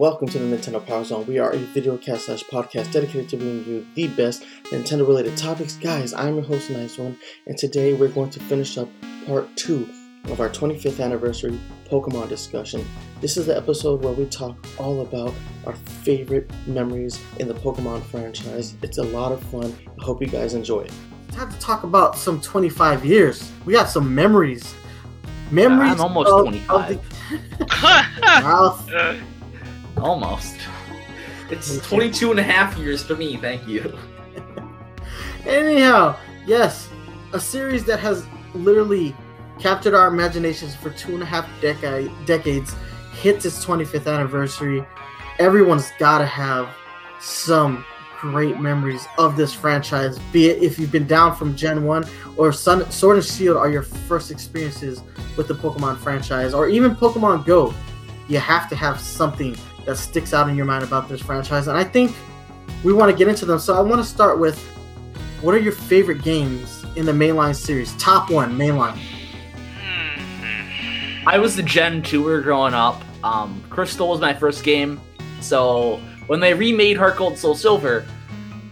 welcome to the Nintendo Power Zone. We are a video cast slash podcast dedicated to bringing you the best Nintendo related topics. Guys, I'm your host, Nice One, and today we're going to finish up part two of our 25th anniversary Pokemon discussion. This is the episode where we talk all about our favorite memories in the Pokemon franchise. It's a lot of fun. I hope you guys enjoy it. Time to talk about some 25 years. We got some memories. Memories. I'm almost of- 25. of the- Mouth. Almost. It's 22 and a half years for me, thank you. Anyhow, yes, a series that has literally captured our imaginations for two and a half decade, decades hits its 25th anniversary. Everyone's got to have some great memories of this franchise, be it if you've been down from Gen 1 or Sun, Sword and Shield are your first experiences with the Pokemon franchise, or even Pokemon Go. You have to have something that sticks out in your mind about this franchise. And I think we want to get into them. So I want to start with what are your favorite games in the mainline series? Top one, mainline. I was the Gen 2er growing up. Um, Crystal was my first game. So when they remade Heart Gold Soul Silver,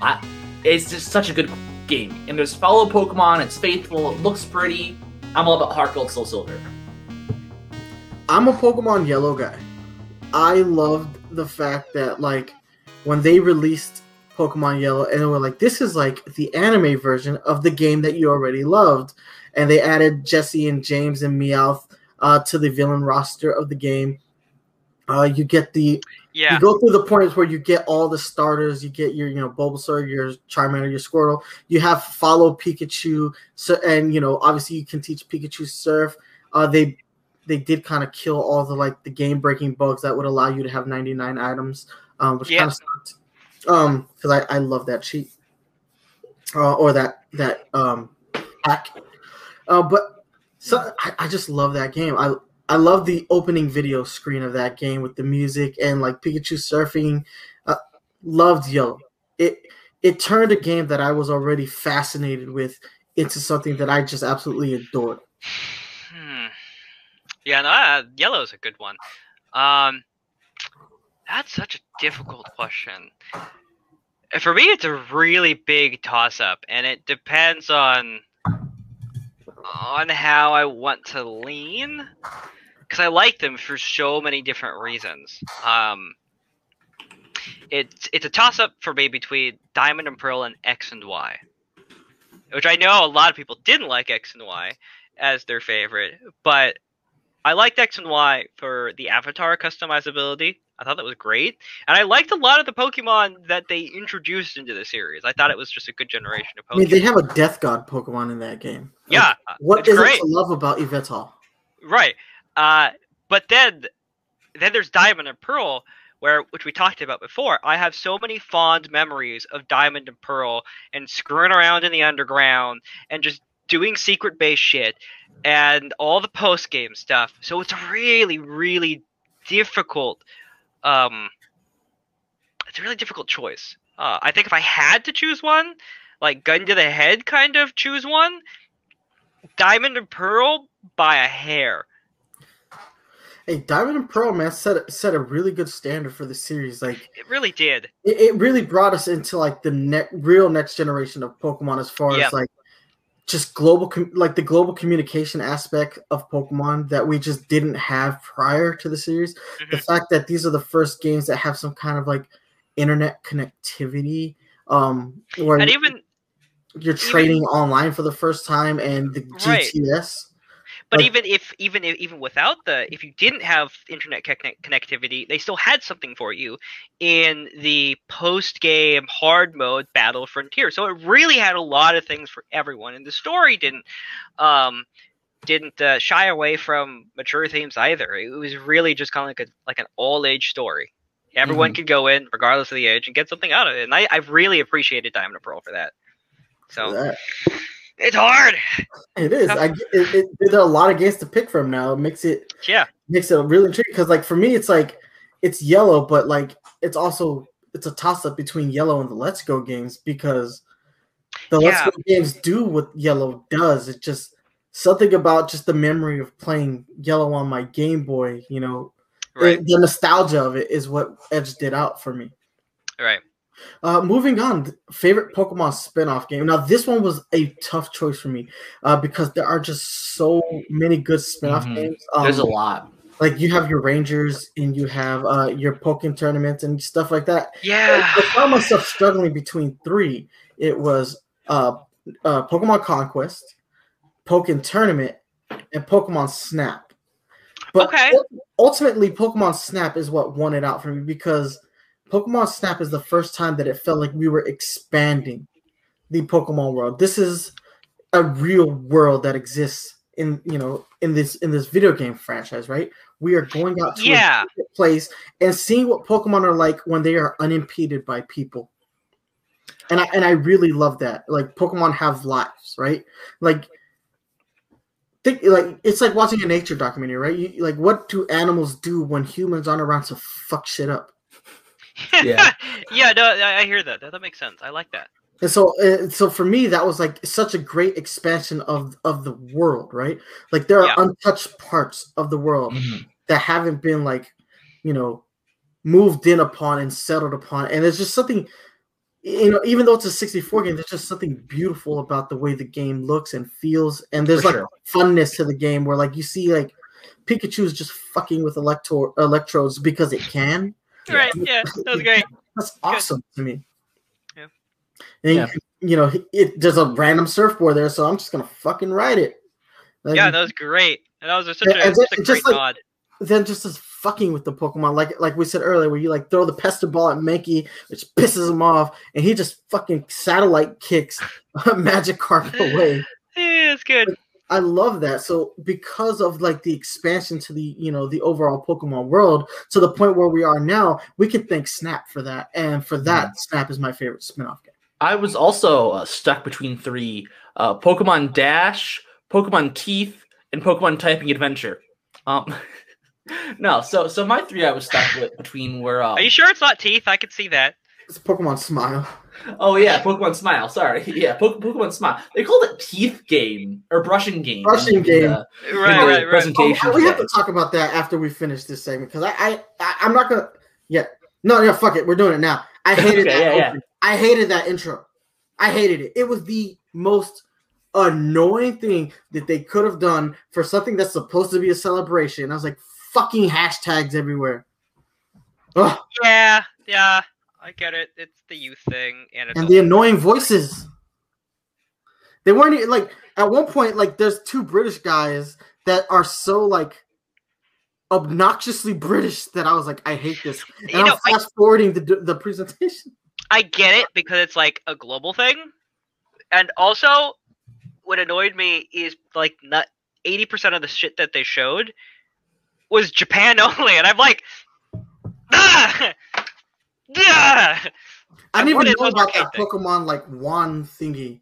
I, it's just such a good game. And there's follow Pokemon, it's faithful, it looks pretty. I'm all about Heart Gold Soul Silver. I'm a Pokemon Yellow guy. I loved the fact that like when they released Pokemon Yellow and they were like, this is like the anime version of the game that you already loved. And they added Jesse and James and Meowth uh, to the villain roster of the game. Uh, you get the Yeah. you go through the points where you get all the starters. You get your, you know, Bulbasaur, your Charmander, your Squirtle. You have follow Pikachu, so and you know, obviously you can teach Pikachu Surf. Uh, they they did kind of kill all the like the game breaking bugs that would allow you to have 99 items, um, which Yeah. kind of sucked. Um, because I I love that cheat, uh, or that that um hack. Uh, but so I, I just love that game. I I love the opening video screen of that game with the music and like Pikachu surfing. Uh, loved Yellow. It it turned a game that I was already fascinated with into something that I just absolutely adored. Yeah, no, uh, yellow's a good one. Um, that's such a difficult question. For me, it's a really big toss-up, and it depends on on how I want to lean. Because I like them for so many different reasons. Um, it's it's a toss-up for me between Diamond and Pearl and X and Y, which I know a lot of people didn't like X and Y as their favorite, but I liked X and Y for the avatar customizability. I thought that was great, and I liked a lot of the Pokemon that they introduced into the series. I thought it was just a good generation of Pokemon. I mean, they have a Death God Pokemon in that game. Like, yeah, what is great. it to love about Yveltal? right. Uh, but then, then there's Diamond and Pearl, where which we talked about before. I have so many fond memories of Diamond and Pearl and screwing around in the underground and just doing secret base shit and all the post game stuff. So it's really, really difficult. Um, it's a really difficult choice. Uh, I think if I had to choose one, like gun to the head, kind of choose one, Diamond and Pearl by a hair. Hey, Diamond and Pearl, man, set set a really good standard for the series. Like, It really did. it, it really brought us into like the ne- real next generation of Pokemon as far Yep. as like just global com- like the global communication aspect of Pokemon that we just didn't have prior to the series. The Mhm. fact that these are the first games that have some kind of like internet connectivity, um, where And even, you're trading online for the first time, and the Right. GTS. But even if, even if, even without the, if you didn't have internet connect- connectivity, they still had something for you in the post-game hard mode Battle Frontier. So it really had a lot of things for everyone, and the story didn't, um, didn't uh, shy away from mature themes either. It was really just kind of like a like an all-age story. Everyone could go in, regardless of the age, and get something out of it. And I, I've really appreciated Diamond and Pearl for that. So That- it's hard. It is. I, it, it, there are a lot of games to pick from now. It makes it Yeah. makes it really tricky because, like, for me, it's like it's yellow, but like it's also it's a toss up between yellow and the Let's Go games because the Let's Go games do what yellow does. It just something about just the memory of playing yellow on my Game Boy, you know, Right. the nostalgia of it is what edged it out for me. Right. Uh, moving on, favorite Pokemon spin-off game. Now, this one was a tough choice for me uh, because there are just so many good spin-off Mhm. games. There's a Um, lot. Like you have your Rangers and you have uh, your Pokemon tournaments and stuff like that. Yeah. I found myself struggling between three. It was uh, uh, Pokemon Conquest, Pokemon Tournament, and Pokemon Snap. But Okay. ultimately, Pokemon Snap is what won it out for me because Pokemon Snap is the first time that it felt like we were expanding the Pokemon world. This is a real world that exists in you know in this in this video game franchise, right? We are going out to a place and seeing what Pokemon are like when they are unimpeded by people. And I and I really love that. Like Pokemon have lives, right? Like think like it's like watching a nature documentary, right? You, like what do animals do when humans aren't around to fuck shit up? Yeah. yeah. No, I hear that. that. That makes sense. I like that. And so, uh, so for me, that was like such a great expansion of of the world, right? Like there are Yeah. untouched parts of the world Mhm. that haven't been like, you know, moved in upon and settled upon. And there's just something, you know, even though it's a 64 game, there's just something beautiful about the way the game looks and feels. And there's For like sure. funness to the game where like you see like Pikachu is just fucking with electro electrodes because it can. Yeah. Right. Yeah. That was great. That's awesome to me. Yeah. And Yeah. You, know, it, there's a random surfboard there, so I'm just gonna fucking ride it. Like, Yeah, that was great. And that was such a, and such a great just like- nod. then just as fucking with the Pokemon, like like we said earlier, where you like throw the pester ball at Mankey, which pisses him off, and he just fucking satellite kicks a magic Magikarp away. Yeah, it's good. I love that. So because of like the expansion to the you know the overall Pokemon world to the point where we are now, we can thank Snap for that, and for that, Snap is my favorite spin-off game. I was also uh, stuck between three: uh, Pokemon Dash, Pokemon Teeth, and Pokemon Typing Adventure. Um, no, so so my three I was stuck with between were. Um, Are you sure it's not teeth? I could see that. It's Pokemon Smile. Oh yeah, Pokemon Smile. Sorry, yeah, po- Pokemon Smile. They called it Teeth Game or Brushing Game. Brushing in the, game. uh, Right, right, right. Presentation. Oh, we have to talk about that after we finish this segment because I, I, I I'm not gonna. Yeah, no, no, fuck it. We're doing it now. I hated Okay, that. yeah, yeah. I hated that intro. I hated it. It was the most annoying thing that they could have done for something that's supposed to be a celebration. I was like, fucking hashtags everywhere. Ugh. Yeah, yeah. I get it. It's the youth thing, and it's and the annoying voices. They weren't like at one point like there's two British guys that are so like obnoxiously British that I was like I hate this. And you I'm fast forwarding the the presentation. I get it because it's like a global thing, and also what annoyed me is like not eighty percent of the shit that they showed was Japan only, and I'm like, ah, ah! I didn't even know about that arcade. Pokemon like wand thingy.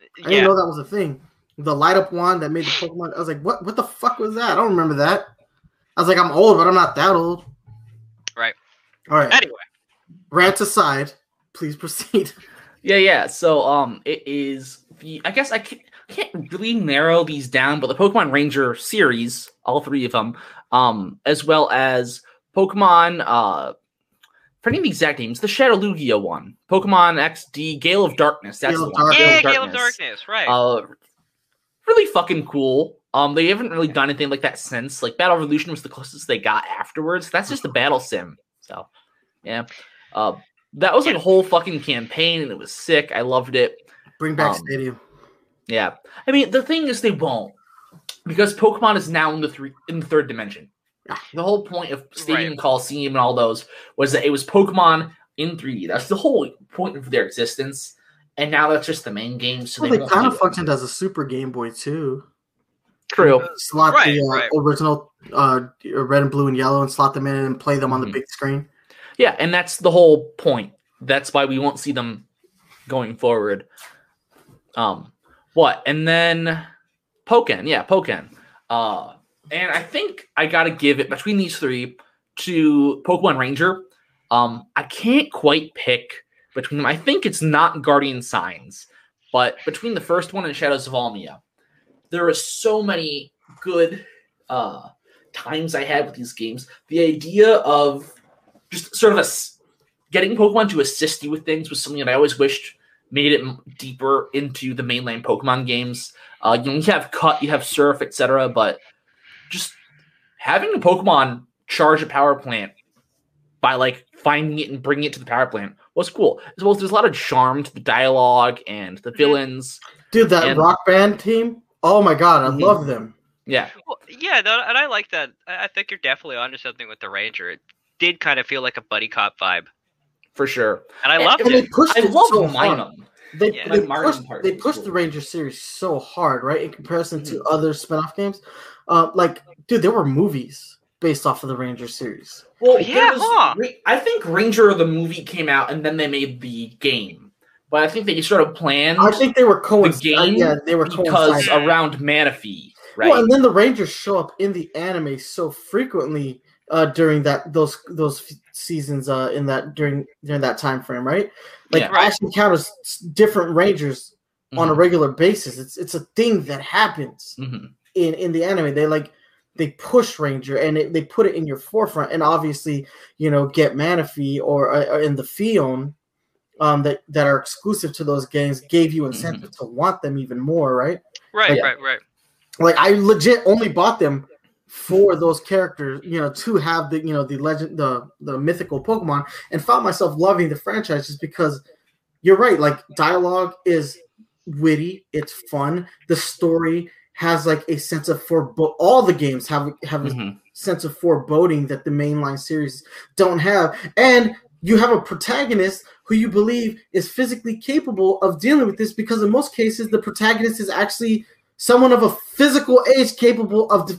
I didn't yeah. know that was a thing. The light up wand that made the Pokemon. I was like, what? What the fuck was that? I don't remember that. I was like, I'm old, but I'm not that old. Right. All right. Anyway, Rant aside, please proceed. Yeah, yeah. So, um, it is the. I guess I can't, can't really narrow these down, but the Pokemon Ranger series, all three of them, um, as well as Pokemon. Uh, forgetting the exact names, the Shadow Lugia one, Pokemon XD Gale of Darkness. That's Gale the one. Darkness. yeah, Gale of Darkness, right? Uh, really fucking cool. Um, they haven't really done anything like that since. Like Battle Revolution was the closest they got afterwards. That's just a battle sim. So, yeah. Uh, that was like a whole fucking campaign, and it was sick. I loved it. Bring back Um, Stadium. Yeah. I mean, the thing is, they won't because Pokemon is now in the three in the third dimension. The whole point of Stadium Right. Coliseum and all those was that it was Pokemon in 3D. That's the whole point of their existence. And now that's just the main game. So Well, they, they kind of functioned as a Super Game Boy too. true. Slot Right, the uh, right. original uh, red and blue and yellow and slot them in and play them on the Mhm. big screen. Yeah, and that's the whole point. That's why we won't see them going forward. Um, what? And then Pokken, yeah, Pokken. Uh, and I think I gotta give it between these three to Pokemon Ranger. Um, I can't quite pick between them. I think it's not Guardian Signs, but between the first one and Shadows of Almia, there are so many good uh times I had with these games, the idea of just sort of a getting Pokemon to assist you with things was something that I always wished made it deeper into the mainland Pokemon games. Uh, you know, you have Cut, you have Surf, etc., but just having a Pokemon charge a power plant by like finding it and bringing it to the power plant was cool. As well as there's a lot of charm to the dialogue and the villains. Dude, that And- rock band team. Oh my god, I Mhm. love them. Yeah, Well, yeah, no, and I like that. I I think you're definitely onto something with the Ranger. It did kind of feel like a buddy cop vibe, for sure. and I And- loved And they it. pushed I it love so hard. Minun. They, Yeah. they pushed, they pushed cool. the Ranger series so hard, right? In comparison to Mhm. other spin-off games. Uh, like, dude, there were movies based off of the Ranger series. Well, Yeah, was- huh. I think Ranger the movie came out and then they made the game, but I think they sort of planned I think they were game coinciding. Yeah, they were because coinciding. around Manaphy, right? Well, and then the Rangers show up in the anime so frequently uh, during that those those seasons uh, in that during during that time frame, right? Like Yeah. Right. Ash encounters different Rangers on a Mhm, regular basis. It's it's a thing that happens mhm. In in the anime. They like they push Ranger and it, they put it in your forefront, and obviously you know get Manaphy or, uh, or in the Phione. Um, that that are exclusive to those games gave you incentive to want them even more, right? Right, Yeah. right, right. like I legit only bought them for those characters, you know, to have the you know the legend the the mythical Pokemon and found myself loving the franchise just because you're right, like dialogue is witty, it's fun, the story has like a sense of forebo all the games have have a Mhm. sense of foreboding that the mainline series don't have and you have a protagonist who you believe is physically capable of dealing with this because in most cases the protagonist is actually someone of a physical age capable of de-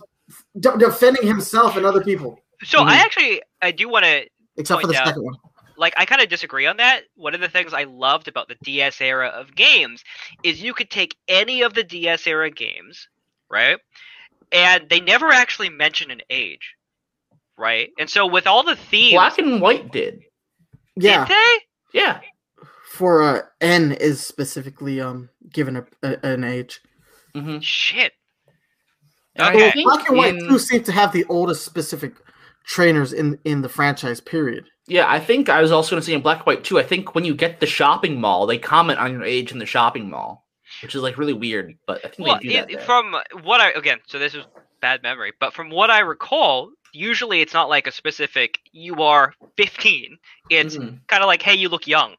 de- defending himself and other people So I Mhm. actually I do want to except for the out- second one like I kind of disagree on that. One of the things I loved about the DS era of games is you could take any of the DS era games, right? And they never actually mention an age, right? And so with all the themes, Black and White did. yeah did they? Yeah. for uh, N is specifically um given a, a- an age Mm-hmm. Shit. I Okay. think black and white in- too seem to have the oldest specific trainers in in the franchise period Yeah, I think I was also going to say in Black and White too. I think when you get the shopping mall, they comment on your age in the shopping mall, which is like really weird. But I think Well, they do that. it, there. from what I again, so this is bad memory, but from what I recall, usually it's not like a specific you are 15. It's Mhm. kind of like hey, you look young,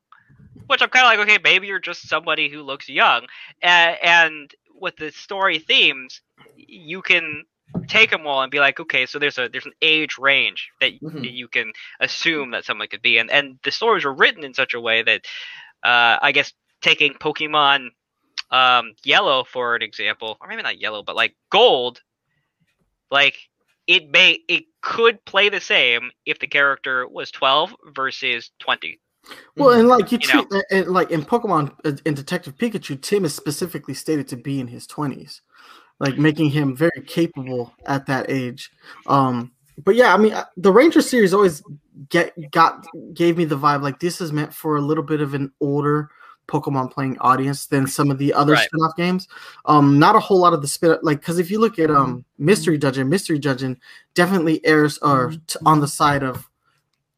which I'm kind of like okay, maybe you're just somebody who looks young, and, and with the story themes, you can take them all and be like okay, so there's a there's an age range that Mhm. that you can assume that someone could be, and and the stories were written in such a way that, uh, I guess taking Pokemon um, yellow for an example, or maybe not yellow, but like gold, like it may it could play the same if the character was 12 versus 20. Well, and like you, You treat, and like in Pokemon uh, in Detective Pikachu, Tim is specifically stated to be in his twenties, like making him very capable at that age. Um, but yeah, I mean, uh, the Ranger series always get got gave me the vibe like this is meant for a little bit of an older Pokemon playing audience than some of the other Right. spin-off games. Um, not a whole lot of the spin like because if you look at um Mystery Dungeon, Mystery Dungeon definitely airs are t- on the side of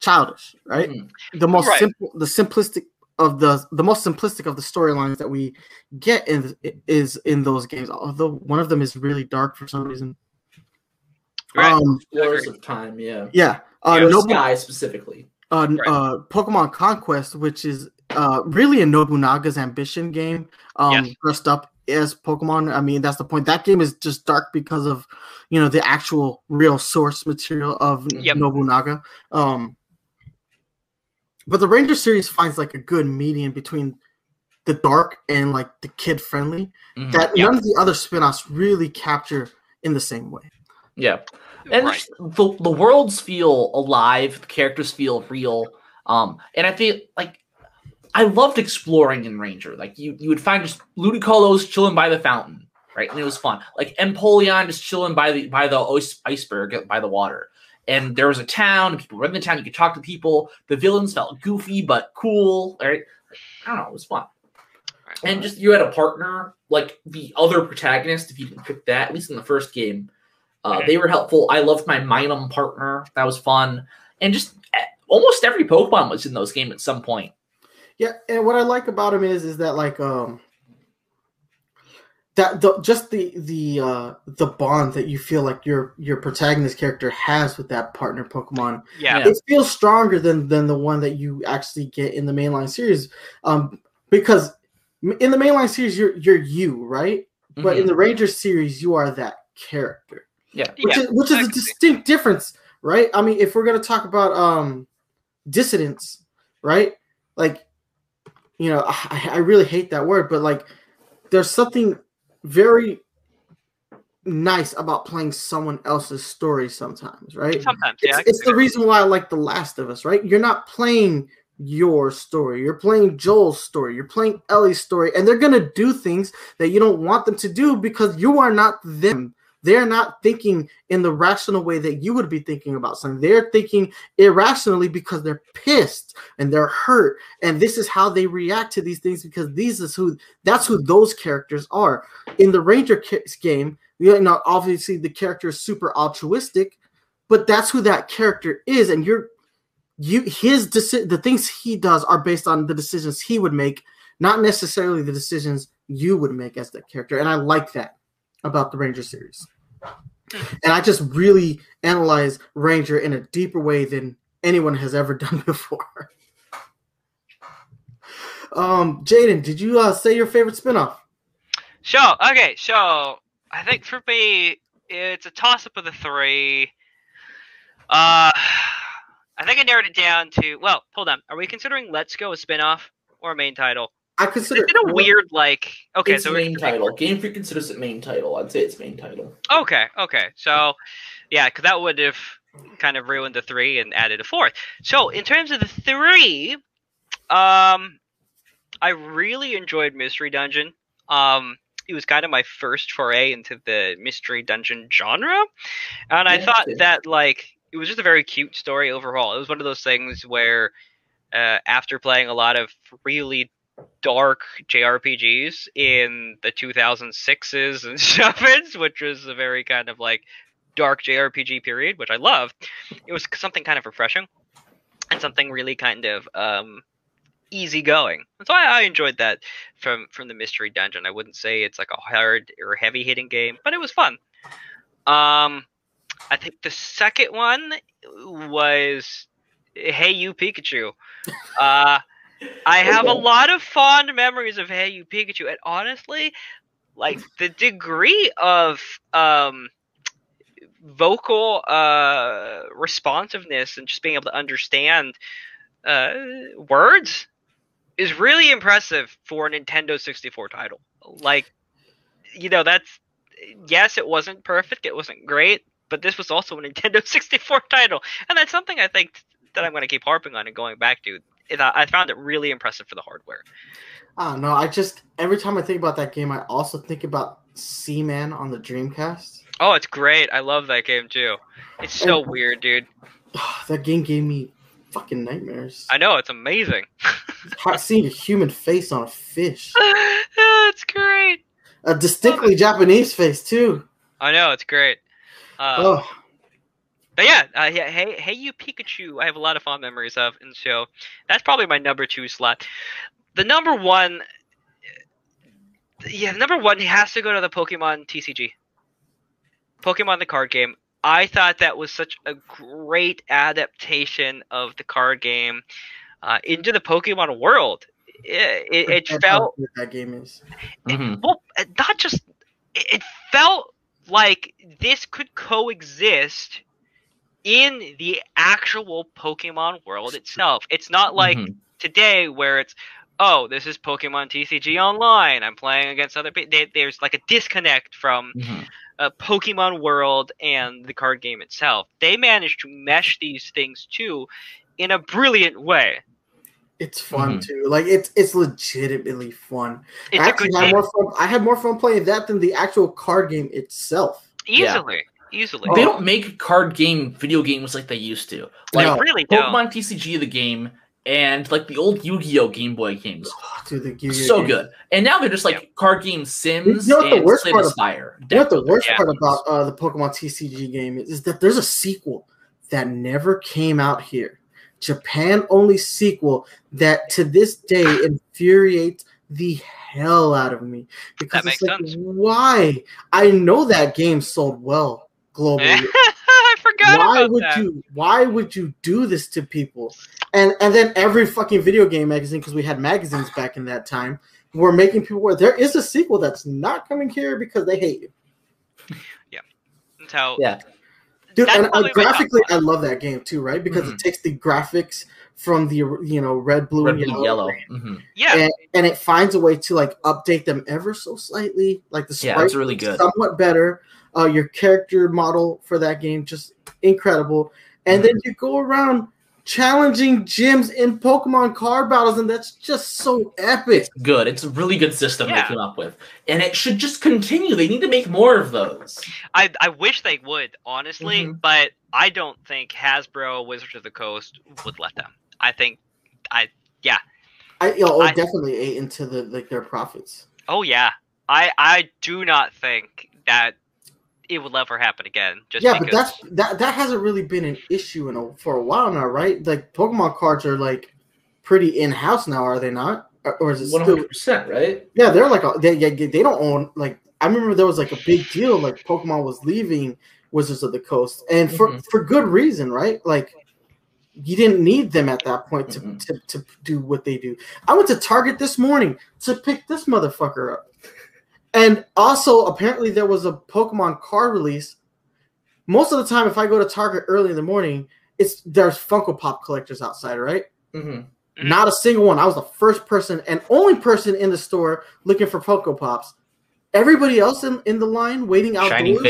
childish, right? Mhm. the most Right. simple the simplistic of the the most simplistic of the storylines that we get in is in those games although one of them is really dark for some reason Right. um Wars of Time, yeah. yeah uh, Yeah, Nobu- Sky specifically. uh, Right. uh pokemon conquest which is uh really a nobunaga's ambition game um Yes. dressed up as pokemon i mean that's the point that game is just dark because of you know the actual real source material of Yep. nobunaga um but the ranger series finds like a good median between the dark and like the kid friendly Mhm. that Yeah. none of the other spin-offs really capture in the same way Yeah. and right. the the worlds feel alive, the characters feel real. Um, and I feel like I loved exploring in Ranger. Like you, you would find just Ludicolo's chilling by the fountain, right? And it was fun. Like Empoleon just chilling by the by the ice, iceberg by the water. And there was a town, and people were in the town. You could talk to people. The villains felt goofy but cool. Right? I don't know. It was fun. And just you had a partner, like the other protagonist, if you can pick that, at least in the first game, Uh, they were helpful. I loved my Minun partner. That was fun. And just eh, almost every Pokemon was in those games at some point. Yeah, and what I like about him is is that like um that the, just the the uh the bond that you feel like your your protagonist character has with that partner Pokemon Yeah. Yeah. it feels stronger than than the one that you actually get in the mainline series um because in the mainline series you're you're you right but in the Ranger series you are that character Yeah. which Yeah, is which is a distinct difference, right? I mean, if we're gonna talk about um dissidence, right? Like, you know, I, I really hate that word, but like, there's something very nice about playing someone else's story sometimes, right? Sometimes, yeah. It's, it's the reason why I like The Last of Us, right? You're not playing your story. You're playing Joel's story. You're playing Ellie's story, and they're gonna do things that you don't want them to do because you are not them. They're not thinking in the rational way that you would be thinking about something. They're thinking irrationally because they're pissed and they're hurt, and this is how they react to these things because these is who that's who those characters are. In the Ranger game, you know, obviously the character is super altruistic, but that's who that character is, and you're you his deci- the things he does are based on the decisions he would make, not necessarily the decisions you would make as that character. And I like that about the Ranger series. And I just really analyze Ranger in a deeper way than anyone has ever done before. um, Jayden, did you uh, say your favorite spinoff? So, okay, so I think for me, it's a toss up of the three. Uh, I think I narrowed it down to, well, hold on. Are we considering Let's Go a spin off or a main title? I Is consider it a weird, like, okay, it's so main title. Game Freak considers it main title. I'd say it's main title. Okay, okay. So, yeah, because that would have kind of ruined the three and added a fourth. So, in terms of the three, um, I really enjoyed Mystery Dungeon. Um, it was kind of my first foray into the mystery dungeon genre, and I thought that like it was just a very cute story overall. It was one of those things where, uh, after playing a lot of really dark JRPGs in the 2006s and 7s, which was a very kind of like dark JRPG period, which I love. It was something kind of refreshing and something really kind of um, easygoing. And so I, I enjoyed that from from the Mystery Dungeon. I wouldn't say it's like a hard or heavy hitting game, but it was fun. Um, I think the second one was Hey You Pikachu. Uh, I have a lot of fond memories of Hey You Pikachu, and honestly, like the degree of um, vocal uh, responsiveness and just being able to understand uh, words is really impressive for a Nintendo 64 title. Like, you know, that's yes, it wasn't perfect, it wasn't great, but this was also a Nintendo 64 title, and that's something I think that I'm going to keep harping on and going back to. And I found it really impressive for the hardware. I don't know. I just every time I think about that game, I also think about Seaman on the Dreamcast. Oh, it's great! I love that game too. It's so weird, dude. that game gave me fucking nightmares. I know it's amazing. Seeing a human face on a fish, it's great. a distinctly Japanese face too. I know it's great. Uh, oh, But yeah, uh, yeah, hey, hey, you Pikachu! I have a lot of fond memories of, and so that's probably my number two slot. The number one, yeah, the number one has to go to the Pokemon TCG, Pokemon the card game. I thought that was such a great adaptation of the card game uh, into the Pokemon world. It, it, it felt that game is. Mhm. well, uh, not just it it felt like this could coexist in the actual Pokemon world itself. It's not like Mhm. today where it's oh, this is Pokemon TCG Online. I'm playing against other people. There's like a disconnect from Mhm. uh, Pokemon world and the card game itself. They managed to mesh these things too in a brilliant way. It's fun Mhm. too. Like it's it's legitimately fun. It's I a actually good had more fun. I had more fun playing that than the actual card game itself. Yeah. Easily, easily. They don't make card game video games like they used to. Like No. They really don't. Pokemon TCG, the game, and like the old Yu-Gi-Oh Game Boy games. Oh, dude, the Yu-Gi-Oh so games. good. And now they're just like card game sims You know what the worst Slay part the of- Spire. You know what the worst Yeah. part about uh, the Pokemon TCG game is, is that there's a sequel that never came out here. Japan only sequel that to this day infuriates the hell out of me because That it's like, sense. why? I know that game sold well globally. I forgot why would that. you why would you do this to people and and then every fucking video game magazine because we had magazines back in that time were making people aware there is a sequel that's not coming here because they hate you Yeah. So Yeah. dude That's and uh, probably my top graphically i love that game too right because Mhm. it takes the graphics from the you know red blue Red, and blue, yellow, yellow. hmm yeah, And, and it finds a way to like update them ever so slightly like the Yeah, sprites it's really good. somewhat better uh, your character model for that game just incredible and then you go around challenging gyms in pokemon card battles and that's just so epic Good. It's a really good system Yeah. they came up with, and it should just continue. They need to make more of those. I I wish they would honestly, Mhm. but I don't think Hasbro Wizards of the Coast would let them. I think i you know, I- definitely ate into the like their profits oh yeah. I I do not think that it would ever happen again. Just yeah, because but that's that that hasn't really been an issue in a, for a while now, right? Like Pokemon cards are like pretty in house now, are they not? Or, or is it One still? hundred percent, right? Yeah, they're like a- they yeah, they don't own like I remember there was like a big deal like Pokemon was leaving Wizards of the Coast, and for Mhm. for good reason, right? Like you didn't need them at that point to, Mhm. to to do what they do. I went to Target this morning to pick this motherfucker up, and also apparently there was a Pokemon card release. Most of the time, if I go to Target early in the morning, it's there's Funko Pop collectors outside, right? Mm-hmm. Mhm. Not a single one. I was the first person and only person in the store looking for Funko Pops. Everybody else in, in the line waiting out outdoors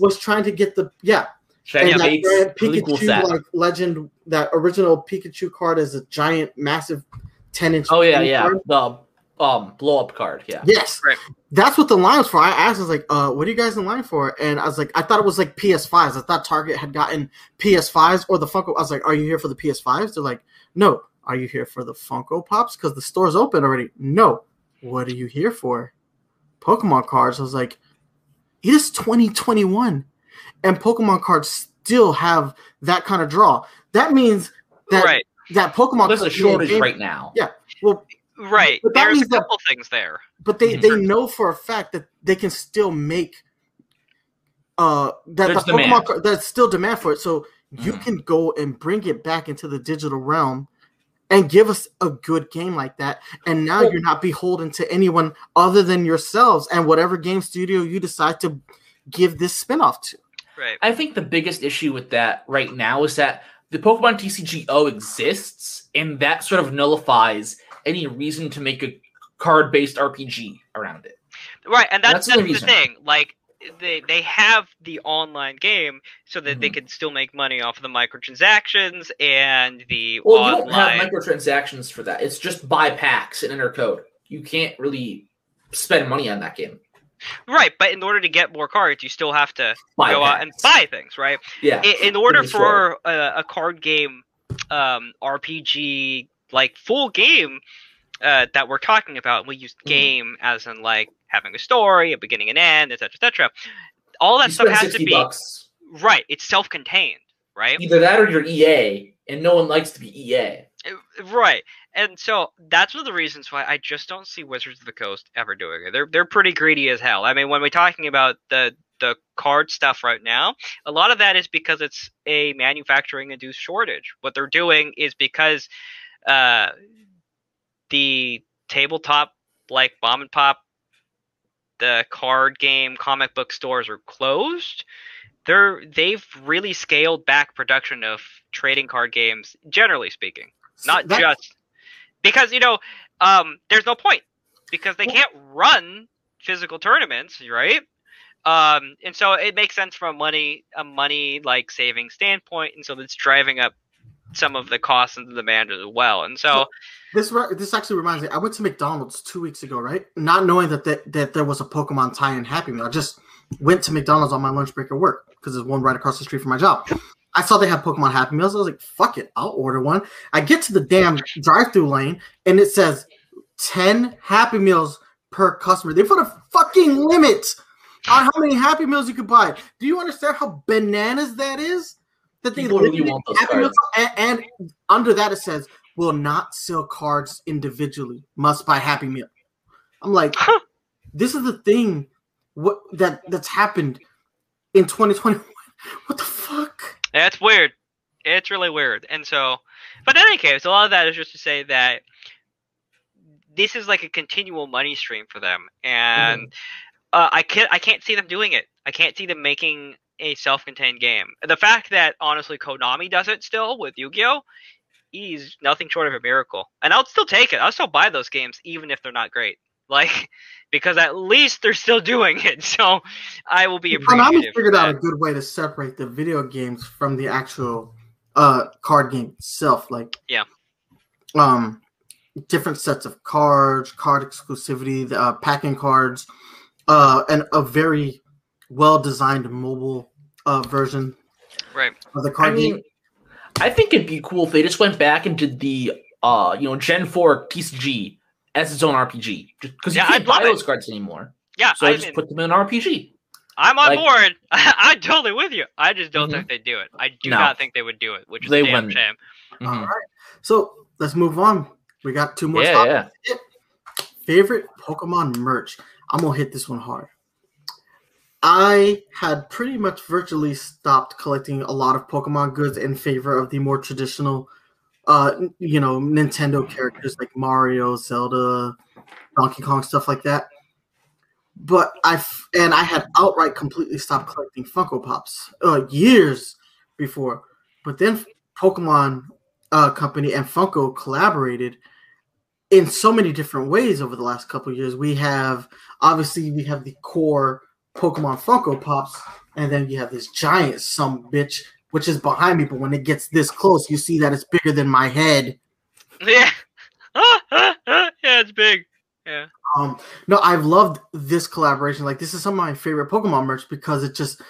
was trying to get the yeah. Shining and that Fates. brand Really Pikachu cool like legend that original Pikachu card is a giant, massive ten inch. oh yeah, yeah. card. The um blow up card. Yeah. Yes, Right. that's what the line was for. I asked, I was like, uh, "What are you guys in line for?" And I was like, "I thought it was like PS5s. I thought Target had gotten PS5s or the Funko." I was like, "Are you here for the PS5s?" They're like, "No." Are you here for the Funko Pops? Because the store's open already. No. What are you here for? Pokemon cards. I was like, it is 2021, and Pokemon cards still have that kind of draw. That means that right, that Pokemon There's a cards- shortage yeah, right now. Yeah. Well, right. But that There's a means that- couple things there. but they they know for a fact that they can still make uh that There's the Pokemon demand. card, there's still demand for it. So you Mhm. can go and bring it back into the digital realm and give us a good game like that. And now Well- you're not beholden to anyone other than yourselves and whatever game studio you decide to give this spin-off to. Right. I think the biggest issue with that right now is that the Pokemon TCGO exists, and that sort of nullifies any reason to make a card based RPG around it. Right, and that's, That's the that's the thing. Like they they have the online game so that they Mhm. can still make money off of the microtransactions and the Well, you don't have microtransactions for that. It's just buy packs and enter code. You can't really spend money on that game. Right, but in order to get more cards, you still have to Buy go out and buy things, right? Yeah. in, in order for a, a card game um rpg like full game uh that we're talking about we use Mhm. game as in like having a story a beginning and end etc etc all that you stuff has to be bucks. right it's self-contained right Either that or you're EA, and no one likes to be EA. Uh, right and so that's one of the reasons why i just don't see wizards of the coast ever doing it. They're they're pretty greedy as hell. I mean when we're talking about the the card stuff right now a lot of that is because it's a manufacturing induced shortage. What they're doing is because uh the tabletop like bomb and pop the card game comic book stores are closed. They're they've really scaled back production of trading card games generally speaking. Not That- just because you know um there's no point because they can't run physical tournaments right um and so it makes sense from a money a money like saving standpoint and so that's driving up some of the costs and the demand as well and so This this actually reminds me. I went to McDonald's two weeks ago, right? Not knowing that that, that there was a Pokemon tie-in Happy Meal. I just went to McDonald's on my lunch break at work because there's one right across the street from my job. I saw they had Pokemon Happy Meals. I was like, fuck it, I'll order one. I get to the damn drive-through lane and it says 10 Happy Meals per customer. They put a fucking limit on how many Happy Meals you could buy. Do you understand how bananas that is? That they People really limited want those Happy Meals, and, and under that it says will not sell cards individually. Must buy Happy Meal. I'm like, this is the thing what that that's happened in 2021. What the fuck? That's weird. It's really weird. And so, but in any case, a lot of that is just to say that this is like a continual money stream for them, and uh, I can't I can't see them doing it. I can't see them making a self-contained game. The fact that honestly Konami does it still with Yu-Gi-Oh is nothing short of a miracle. And I'll still take it. I'll still buy those games even if they're not great. Like because at least they're still doing it. So I will be Konami appreciative. figured for out a good way to separate the video games from the actual uh card game itself. Like Yeah. um, different sets of cards, card exclusivity, the, uh, packing cards, uh, and a very well designed mobile uh version Right. of the I card game. mean, I think it'd be cool if they just went back and did the uh, you know, Gen 4 TCG as its own RPG. Because Yeah, you can't I'd love buy it. those cards anymore. Yeah, So I just mean, put them in an RPG. I'm on like- board. I'm totally with you. I just don't Mhm. think they'd do it. I do No. not think they would do it, which is They a damn wouldn't. shame. Mhm. All right. So let's move on. We got two more Yeah, topics. yeah. Favorite Pokemon merch. I'm gonna hit this one hard. I had pretty much virtually stopped collecting a lot of Pokemon goods in favor of the more traditional, uh, you know, Nintendo characters like Mario, Zelda, Donkey Kong, stuff like that. But I and I had outright completely stopped collecting Funko Pops uh, years before. But then Pokemon uh, Company and Funko collaborated in so many different ways over the last couple of years. We have obviously we have the core Pokemon Funko Pops, and then you have this giant some bitch which is behind me. But when it gets this close, you see that it's bigger than my head. Yeah. yeah, it's big. Yeah. Um, no, I've loved this collaboration. Like this is some of my favorite Pokemon merch because it just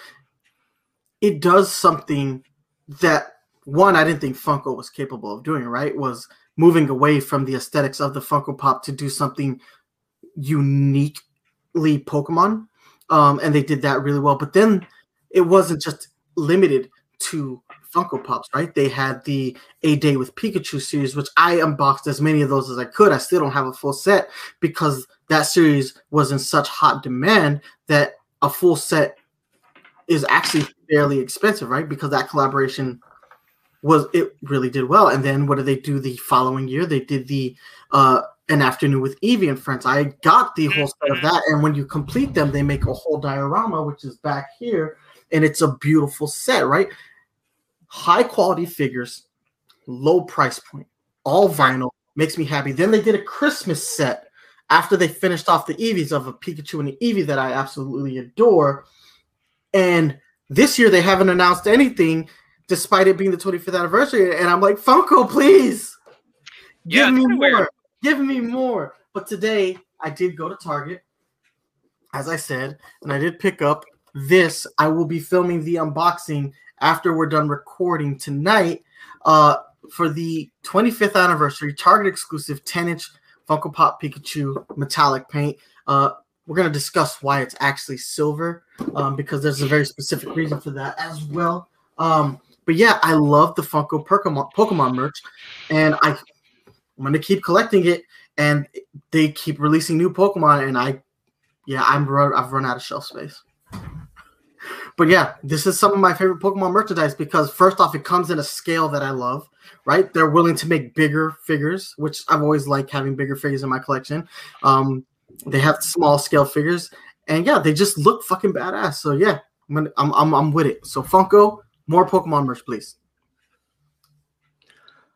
it does something that one I didn't think Funko was capable of doing. Right, was moving away from the aesthetics of the Funko Pop to do something uniquely Pokemon, um, and they did that really well. But then it wasn't just limited to Funko Pops, right? They had the A Day with Pikachu series, which I unboxed as many of those as I could. I still don't have a full set because that series was in such hot demand that a full set is actually fairly expensive, right? Because that collaboration was it really did well. And then what did they do the following year? They did the uh an afternoon with Eevee and friends. I got the whole set of that, and when you complete them, they make a whole diorama, which is back here, and it's a beautiful set, right? High quality figures, low price point, all vinyl, makes me happy. Then they did a Christmas set after they finished off the Eevees of a Pikachu and an Eevee that I absolutely adore. And this year they haven't announced anything, despite it being the 25th anniversary. And I'm like, Funko, please Yeah, give me weird. more. Give me more. But today I did go to Target, as I said, and I did pick up this. I will be filming the unboxing after we're done recording tonight uh, for the 25th anniversary Target exclusive 10 inch Funko Pop Pikachu metallic paint. Uh, we're going to discuss why it's actually silver um, because there's a very specific reason for that as well. Um, but yeah, I love the Funko Pokemon, Pokemon merch, and I, I'm going to keep collecting it. And they keep releasing new Pokemon, and I, yeah, I'm run, I've run out of shelf space. But yeah, this is some of my favorite Pokemon merchandise because first off, it comes in a scale that I love. Right, they're willing to make bigger figures, which I've always liked having bigger figures in my collection. Um, they have small scale figures, and yeah, they just look fucking badass. So yeah, I'm gonna, I'm, I'm, I'm with it. So Funko, more Pokemon merch, please.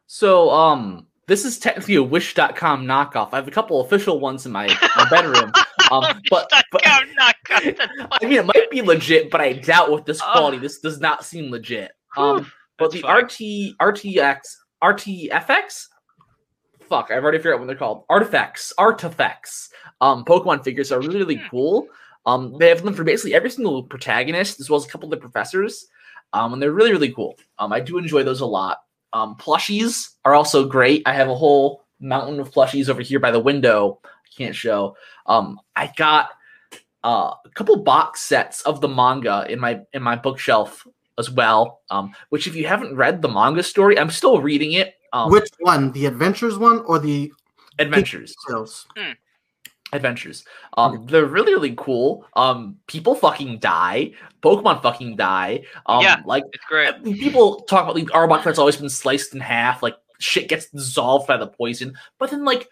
So, um, this is technically a Wish.com knockoff. I have a couple official ones in my, my bedroom. Um, but, but Come, knock, knock, I mean, it might be legit, but I doubt with this Oh. quality. This does not seem legit. Um, but That's the fine. RT, RTX, RTFX. Fuck, I've already figured out what they're called. Artifacts, artifacts. Um, Pokemon figures are really, really Hmm. cool. Um, they have them for basically every single protagonist, as well as a couple of the professors. um, and they're really really cool. Um, I do enjoy those a lot. Um, plushies are also great. I have a whole mountain of plushies over here by the window. Can't show. Um, I got uh, a couple box sets of the manga in my in my bookshelf as well. Um, which if you haven't read the manga story, I'm still reading it. Um, Which one? The adventures one or the adventures? sales? adventures. Um, they're really really cool. Um, people fucking die. Pokemon fucking die. Um, Yeah. like It's great. people talk about like Arbok that's always been sliced in half. Like shit gets dissolved by the poison. But then like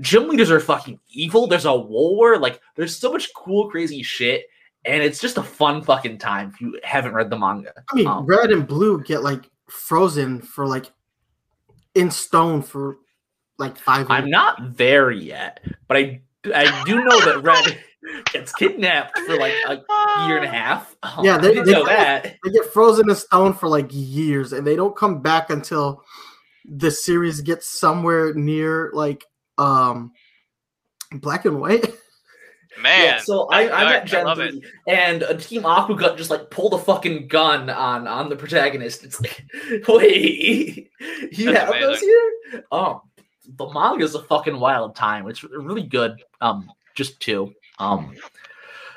gym leaders are fucking evil. There's a war. Like there's so much cool crazy shit. And it's just a fun fucking time if you haven't read the manga. I mean, Um, red and blue get like frozen for like in stone for like five. I'm not there yet, but I I do know that Red gets kidnapped for like a year and a half. Um, Yeah, they- didn't they know kinda- that. They get frozen in stone for like years, and they don't come back until the series gets somewhere near like um black and white. Man. yeah, so I, I'm I- at I Gen love 3, and a Team Aqua Akuga just like pulled a fucking gun on on the protagonist. It's like, wait, you That's have those here? Oh, the manga is a fucking wild time. It's really good. Um, just two. Um,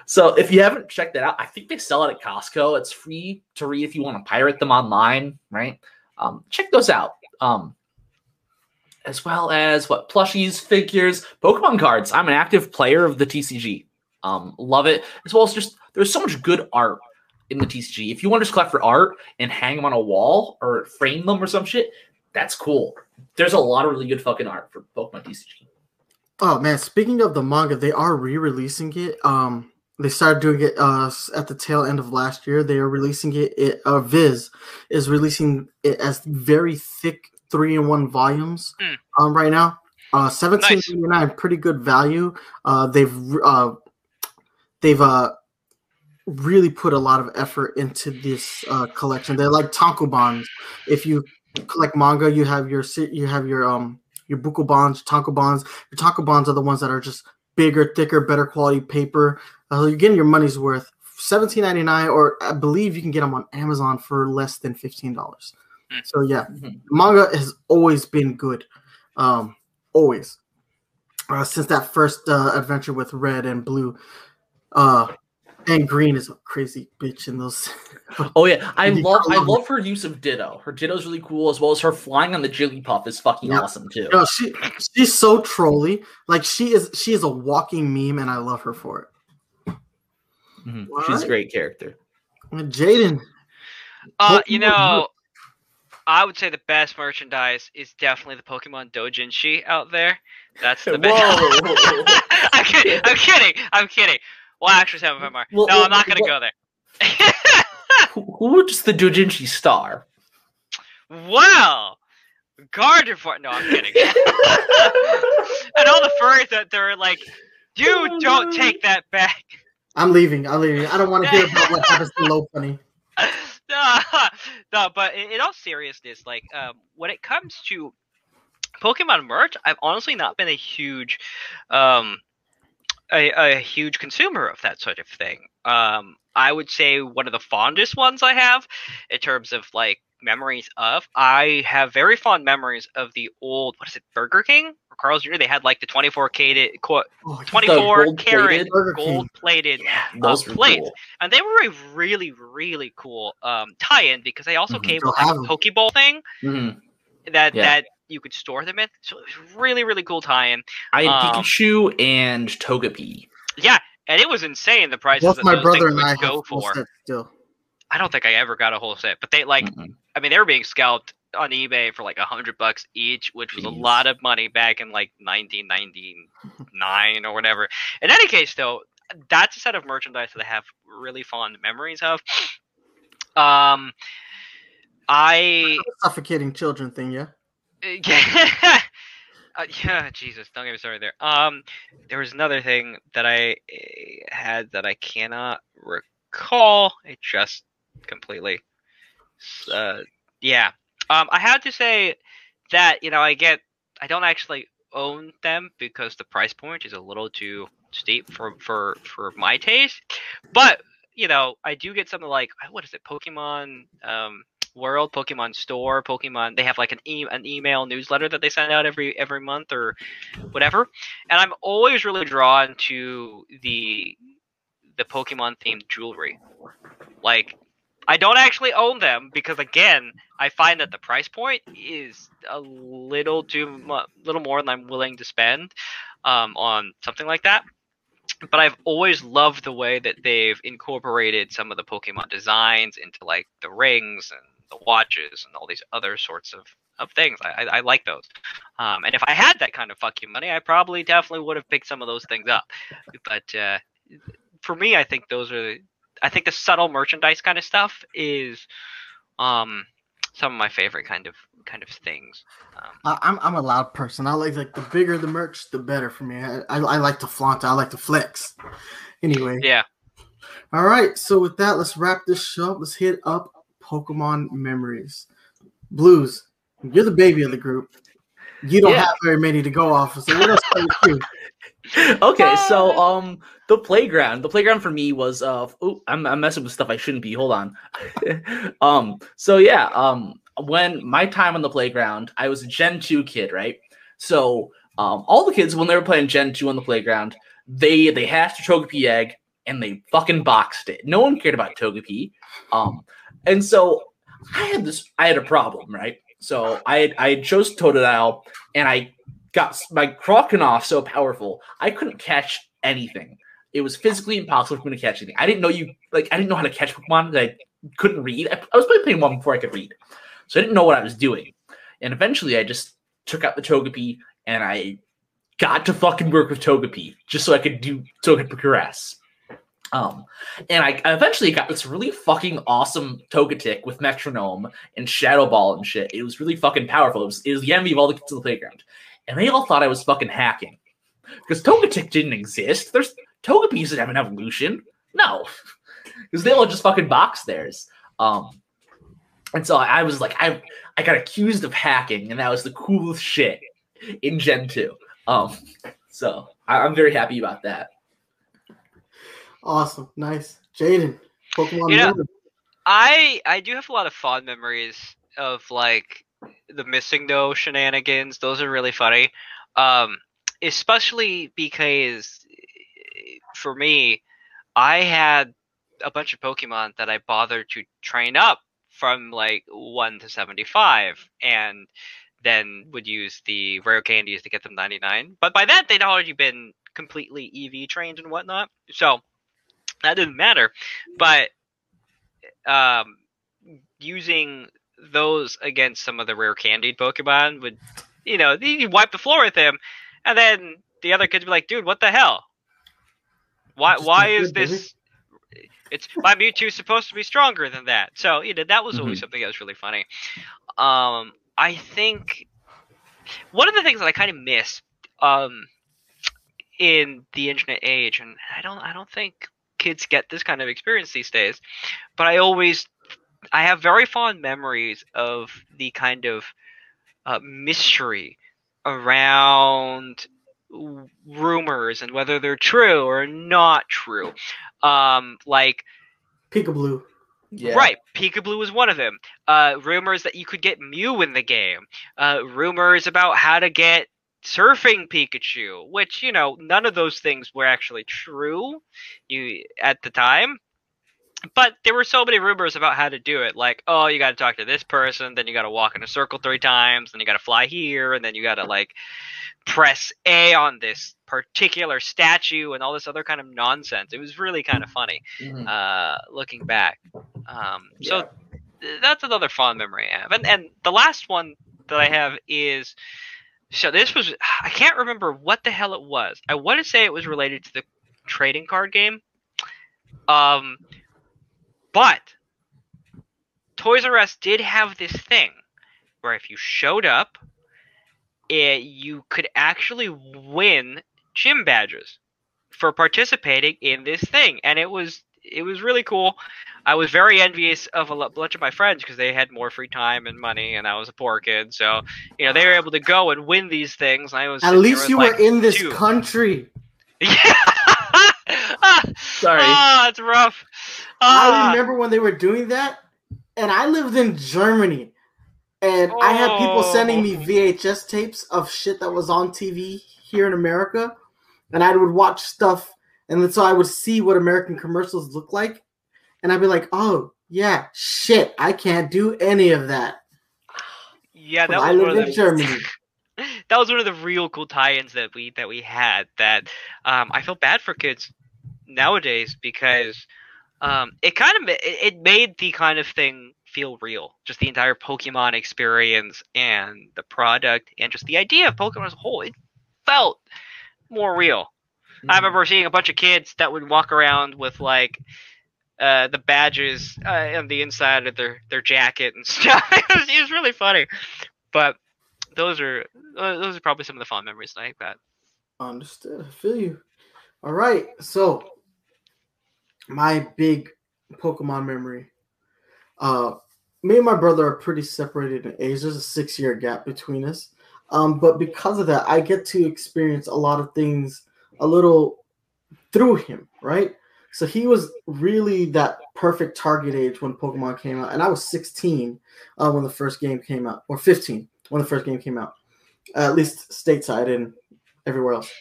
so if you haven't checked that out, I think they sell it at Costco. It's free to read if you want to pirate them online, right? Um, check those out. Um, as well as what plushies, figures, Pokemon cards. I'm an active player of the TCG. Um, love it. As well as just there's so much good art in the TCG. If you want to just collect for art and hang them on a wall or frame them or some shit, that's cool. There's a lot of really good fucking art for Pokemon TCG. Oh man, speaking of the manga, they are re-releasing it. Um, they started doing it uh at the tail end of last year. They are releasing it. it uh, Viz is releasing it as very thick three in one volumes. Hmm. Um, right now, uh, seventeen ninety nine, pretty good value. Uh, they've uh, they've uh really put a lot of effort into this uh collection. They're like tankobons. If you collect manga, you have your you have your um your buko bonds, tankobons. Your taco bonds are the ones that are just bigger, thicker, better quality paper. Uh, you're getting your money's worth. Seventeen ninety nine, or I believe you can get them on Amazon for less than fifteen dollars. Hmm. So yeah, Mhm. manga has always been good, um, always. Uh, since that first uh, adventure with red and blue, uh, and green is a crazy bitch in those. Oh yeah, I love I love her use of Ditto. Her Ditto's really cool, as well as her flying on the Jigglypuff is fucking Yeah. awesome too. No, she she's so trolly. Like she is she is a walking meme, and I love her for it. Mhm. She's a great character. Jayden, Uh, you know, I would say the best merchandise is definitely the Pokemon Dojinshi out there. That's the best. Whoa. I'm kidding. I'm kidding. I'm kidding. Well, actually, seven five more. Well, no, well, I'm not gonna what- go there. Who, who's the Dojinshi star? well, Gardevoir. No, I'm kidding. and all the furries that they're like, you Oh, don't take that back. I'm leaving. I'm leaving. I don't want to hear about what happens to Lopunny. No, no, but in, all seriousness, like um, when it comes to Pokemon merch, I've honestly not been a huge, um, a, a huge consumer of that sort of thing. Um, I would say one of the fondest ones I have, in terms of like memories of, I have very fond memories of the old what is it, Burger King Carl's Jr. They had like the twenty four carat, Oh, twenty four gold-plated? carat Burger gold plated Yeah, those plates. cool. and they were a really really cool um, tie-in because they also Mhm. came with like have a 'em. pokeball thing Mhm. that Yeah. that you could store them in so it was really really cool tie-in I had Um, Pikachu and Togepi. yeah and it was insane the prices Both that my those brother and I go have for still. i don't think i ever got a whole set but they like Mhm. i mean they were being scalped on ebay for like a hundred bucks each which was a lot of money back in like 1999 or whatever in any case though that's a set of merchandise that i have really fond memories of um i Suffocating children thing, yeah. yeah. Uh, yeah, Jesus, don't get me started there. Um, there was another thing that I eh, had that I cannot recall. It just completely, uh, yeah. Um, I had to say that you know I get I don't actually own them because the price point is a little too steep for for for my taste. But you know, I do get something like what is it, Pokemon um, World, Pokemon Store, Pokemon. They have like an e- an email newsletter that they send out every every month or whatever, and I'm always really drawn to the the Pokemon themed jewelry. Like, I don't actually own them because again, I find that the price point is a little too mu- little more than I'm willing to spend um, on something like that. But I've always loved the way that they've incorporated some of the Pokemon designs into like the rings and the watches and all these other sorts of, of things. I, I, I like those. Um, and if I had that kind of fucking money, I probably definitely would have picked some of those things up. But uh, for me, I think those are. I think the subtle merchandise kind of stuff is um, some of my favorite kind of kind of things. Um, I, I'm I'm a loud person. I like like the bigger the merch, the better for me. I, I, I like to flaunt. I like to flex. Anyway, yeah. all right. So with that, let's wrap this show up. Let's hit up Pokemon memories. Blooz, you're the baby of the group. You don't Yeah. have very many to go off of. So what else can you okay, so um, the playground. The playground for me was uh, oh, I'm, I'm messing with stuff I shouldn't be. Hold on. um, so yeah, um, when my time on the playground, I was a Gen two kid, right? So um, all the kids when they were playing Gen two on the playground, they they hatched a Togepi egg and they fucking boxed it. No one cared about Togepi. Um, and so I had this, I had a problem, right? So I I chose Totodile and I got my Croconaw so powerful, I couldn't catch anything. It was physically impossible for me to catch anything. I didn't know you like I didn't know how to catch Pokemon. I couldn't read. I, I was playing Pokemon before I could read, so I didn't know what I was doing. And eventually, I just took out the Togepi and I got to fucking work with Togepi just so I could do so I could progress. Um, and I, I eventually got this really fucking awesome Togetic with Metronome and Shadow Ball and shit. It was really fucking powerful. It was, it was the envy of all the kids in the playground and they all thought I was fucking hacking because Togetic didn't exist. There's Togepi doesn't have an evolution, no, because they all just fucking box theirs. Um, and so I was like, I I got accused of hacking, and that was the coolest shit in Gen two. Um, so I, I'm very happy about that. Awesome, nice, Jayden. Pokemon. You know- I I do have a lot of fond memories of like the MissingNo shenanigans. Those are really funny. Um, especially because for me, I had a bunch of Pokemon that I bothered to train up from like one to seventy five, and then would use the rare candies to get them ninety nine. But by that, they'd already been completely EV trained and whatnot, so that didn't matter. But um, using those against some of the rare candied Pokemon would, you know, you wipe the floor with him, and then the other kids would be like, "Dude, what the hell? Why? Why is good, baby." this? It's my Mewtwo's supposed to be stronger than that." So you know, that was always Mhm. something that was really funny. Um, I think one of the things that I kind of miss, um, in the internet age, and I don't, I don't think kids get this kind of experience these days, but I always I have very fond memories of the kind of uh, mystery around rumors and whether they're true or not true. Um, like Pikablu. Right, Pikablu was one of them. Uh, rumors that you could get Mew in the game. Uh, rumors about how to get surfing Pikachu, which you know none of those things were actually true, you at the time. But there were so many rumors about how to do it, like oh you got to talk to this person, then you got to walk in a circle three times, then you got to fly here, and then you got to like press A on this particular statue and all this other kind of nonsense. It was really kind of funny Mhm. uh, looking back. Um, Yeah. So th- that's another fond memory I have. And, and the last one that I have is so this was I can't remember what the hell it was. I want to say it was related to the trading card game. Um, but Toys R Us did have this thing where if you showed up, it, you could actually win gym badges for participating in this thing, and it was it was really cool. I was very envious of a bunch of my friends because they had more free time and money, and I was a poor kid. So you know they were able to go and win these things. I was At least you like, were in this two. country. Yeah. Sorry. Ah, it's rough. Ah, I remember when they were doing that, and I lived in Germany, and I had people sending me Oh. VHS tapes of shit that was on TV here in America, and I would watch stuff, and then so I would see what American commercials look like, and I'd be like, oh yeah, shit, I can't do any of that. yeah, that I was one lived of in the, Germany. that was one of the real cool tie-ins that we that we had. That um, I feel bad for kids nowadays because um, it kind of it, made the kind of thing feel real. Just the entire Pokemon experience and the product and just the idea of Pokemon as a whole. It felt more real. I remember seeing a bunch of kids that would walk around with like uh, the badges uh, on the inside of their, their jacket and stuff. it, was, it was really funny. But those are uh, those are probably some of the fond memories that I got. Understood. I feel you. All right. So my big Pokemon memory. Uh me and my brother are pretty separated in age. There's a six year gap between us. Um, but because of that, I get to experience a lot of things a little through him, right? So he was really that perfect target age when Pokemon came out, and I was 16 uh, when the first game came out, or 15 when the first game came out, at least stateside and everywhere else.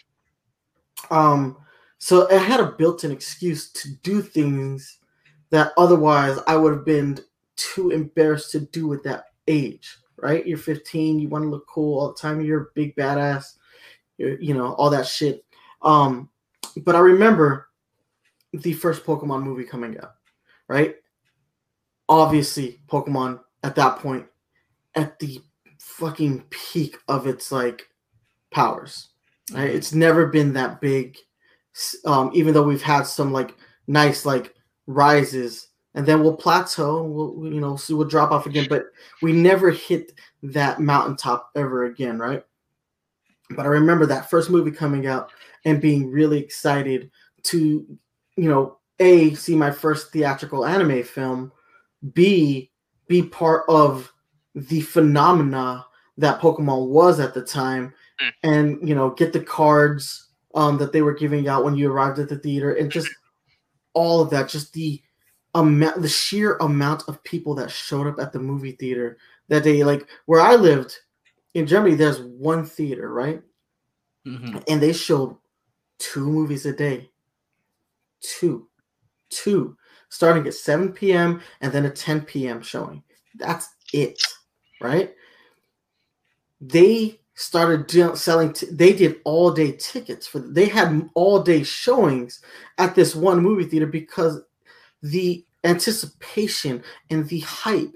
Um, so I had a built-in excuse to do things that otherwise I would have been too embarrassed to do at that age. Right? You're 15, you want to look cool all the time. You're a big badass. You're, you know all that shit. Um, but I remember the first Pokemon movie coming out. Right? Obviously, Pokemon at that point at the fucking peak of its like powers. Right? It's never been that big. Um, even though we've had some like nice like rises, and then we'll plateau. We'll you know so we'll drop off again, but we never hit that mountaintop ever again, right? But I remember that first movie coming out and being really excited to, you know, a see my first theatrical anime film, b be part of the phenomena that Pokemon was at the time, Mm. and you know, get the cards um, that they were giving out when you arrived at the theater, and just all of that, just the amount, the sheer amount of people that showed up at the movie theater that day. Like where I lived in Germany, there's one theater, right? Mhm. and they showed two movies a day. Two. Two. Starting at 7 p.m. and then a 10 p.m. showing. That's it. Right? They started selling, t- they did all day tickets for, they had all day showings at this one movie theater because the anticipation and the hype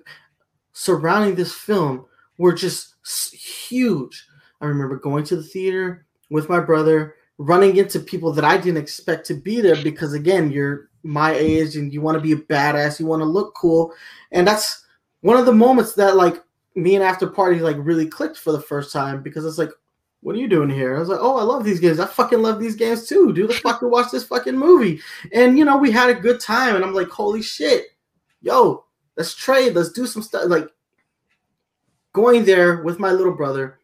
surrounding this film were just huge. I remember going to the theater with my brother, running into people that I didn't expect to be there because again, you're my age and you want to be a badass, you want to look cool, and that's one of the moments that like me and After Party like really clicked for the first time because it's like, what are you doing here? I was like, oh, I love these games. I fucking love these games too, dude. Let's fucking watch this fucking movie. And you know, we had a good time, and I'm like, holy shit, yo, let's trade, let's do some stuff. Like going there with my little brother,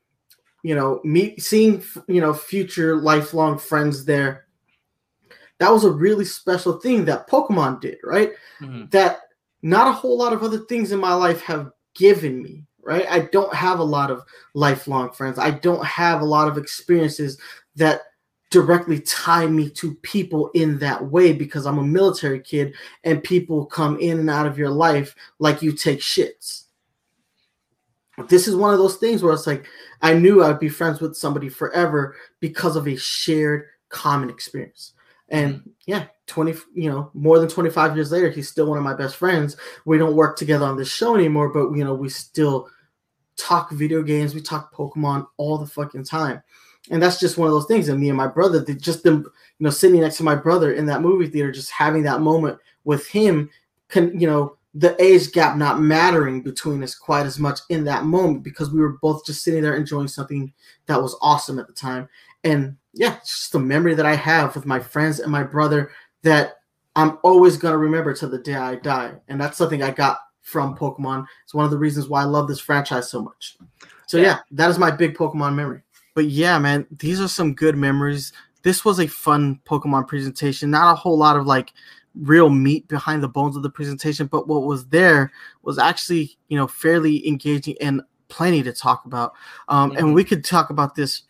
you know, meet seeing you know future lifelong friends there. That was a really special thing that Pokemon did, right? Mhm. That not a whole lot of other things in my life have given me, right? I don't have a lot of lifelong friends. I don't have a lot of experiences that directly tie me to people in that way because I'm a military kid and people come in and out of your life like you take shits. This is one of those things where it's like I knew I'd be friends with somebody forever because of a shared common experience. And mm-hmm. yeah, 20, you know, more than 25 years later, he's still one of my best friends. We don't work together on this show anymore, but you know, we still talk video games, we talk Pokemon all the fucking time. And that's just one of those things. And me and my brother, just them, you know, sitting next to my brother in that movie theater, just having that moment with him, can you know, the age gap not mattering between us quite as much in that moment because we were both just sitting there enjoying something that was awesome at the time. And yeah, it's just a memory that I have with my friends and my brother that I'm always gonna remember to the day I die. And that's something I got from Pokemon. It's one of the reasons why I love this franchise so much. So yeah, that is my big Pokemon memory. But yeah, man, these are some good memories. This was a fun Pokemon presentation. Not a whole lot of like real meat behind the bones of the presentation, but what was there was actually, you know, fairly engaging and plenty to talk about. Um, Mhm. And we could talk about this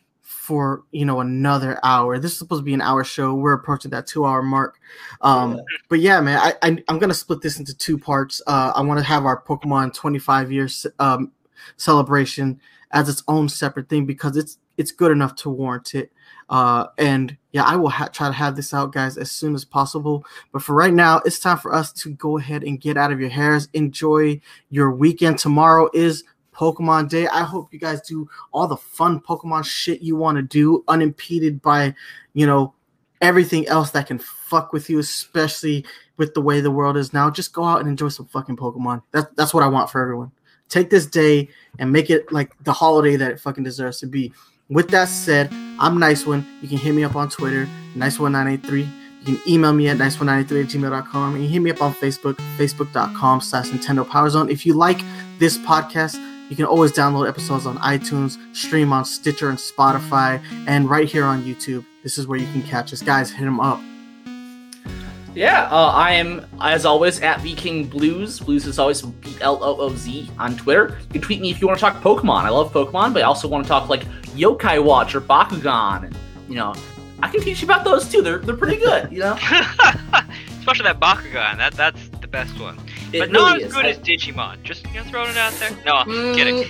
for you know another hour. This is supposed to be an hour show. We're approaching that two hour mark. Um, Yeah. But yeah, man, I, I I'm gonna split this into two parts. Uh, I want to have our Pokemon 25 years um, celebration as its own separate thing because it's it's good enough to warrant it. Uh, and yeah, I will ha- try to have this out, guys, as soon as possible. But for right now, it's time for us to go ahead and get out of your hairs. Enjoy your weekend. Tomorrow is Pokemon Day. I hope you guys do all the fun Pokemon shit you want to do, unimpeded by, you know, everything else that can fuck with you, especially with the way the world is now. Just go out and enjoy some fucking Pokemon. That's that's what I want for everyone. Take this day and make it like the holiday that it fucking deserves to be. With that said, I'm Nice One. You can hit me up on Twitter, NyceOne983. You can email me at nice1983 at gmail.com. And you hit me up on Facebook, facebook.com slash Nintendo Power Zone. If you like this podcast, you can always download episodes on iTunes, stream on Stitcher and Spotify, and right here on YouTube. This is where you can catch us. Guys, hit them up. Yeah, uh, I am, as always, at Viking Blues. Blooz is always B L O O Z on Twitter. You can tweet me if you want to talk Pokemon. I love Pokemon, but I also want to talk like Yokai Watch or Bakugan. And, you know, I can teach you about those too. They're, they're pretty good, you know? Especially that Bakugan. That that's the best one. It but not as good I- as Digimon. Just you know, throwing it out there. No, I'm Mm. kidding.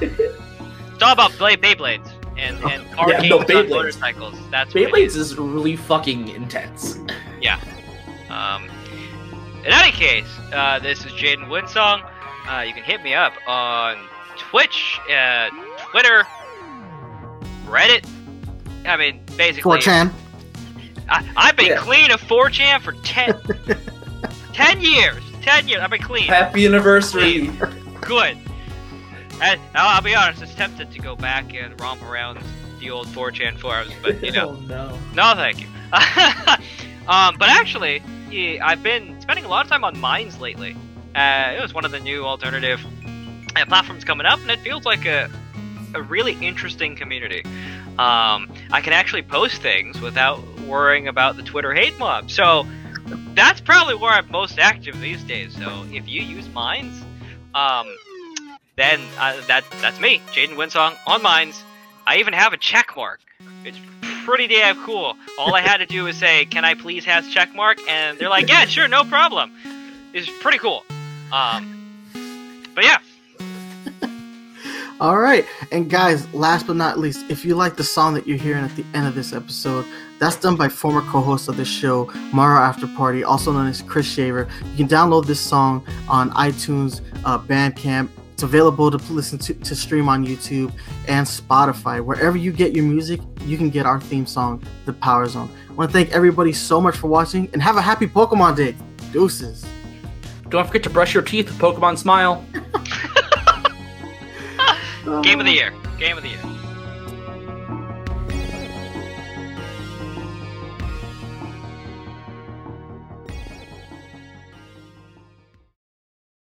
It's all about Blade Beyblades and and car Yeah, games no, on Beyblades. motorcycles. That's what it Beyblades is really fucking intense. Yeah. Um, in any case, uh, this is Jayden Windsong. Uh, you can hit me up on Twitch, uh, Twitter, Reddit. I mean, basically, 4chan. I, I've been Yeah. clean of 4chan for 10, 10 years. 10 years. I've been clean. Happy anniversary. Good. And I'll, I'll be honest, it's tempted to go back and romp around the old 4chan forums, but you know. Oh, no. No, thank you. um, but actually, yeah, I've been spending a lot of time on Minds lately. Uh, it was one of the new alternative uh, platforms coming up, and it feels like a, a really interesting community. Um, I can actually post things without worrying about the Twitter hate mob. So that's probably where I'm most active these days. So if you use Minds, um, then uh, that that's me, Jayden Windsong on Minds. I even have a check mark. It's pretty damn cool. All I had to do was say, "Can I please have check mark?" and they're like, "Yeah, sure, no problem." It's pretty cool. Um, but yeah, All right. And guys, last but not least, if you like the song that you're hearing at the end of this episode, that's done by former co-host of the show, Mara After Party, also known as Chris Shaver. You can download this song on iTunes, uh, Bandcamp. It's available to listen to, to stream on YouTube and Spotify. Wherever you get your music, you can get our theme song, The Power Zone. I want to thank everybody so much for watching and have a happy Pokemon Day. Deuces. Don't forget to brush your teeth with Pokemon Smile. game of the year. Game of the year.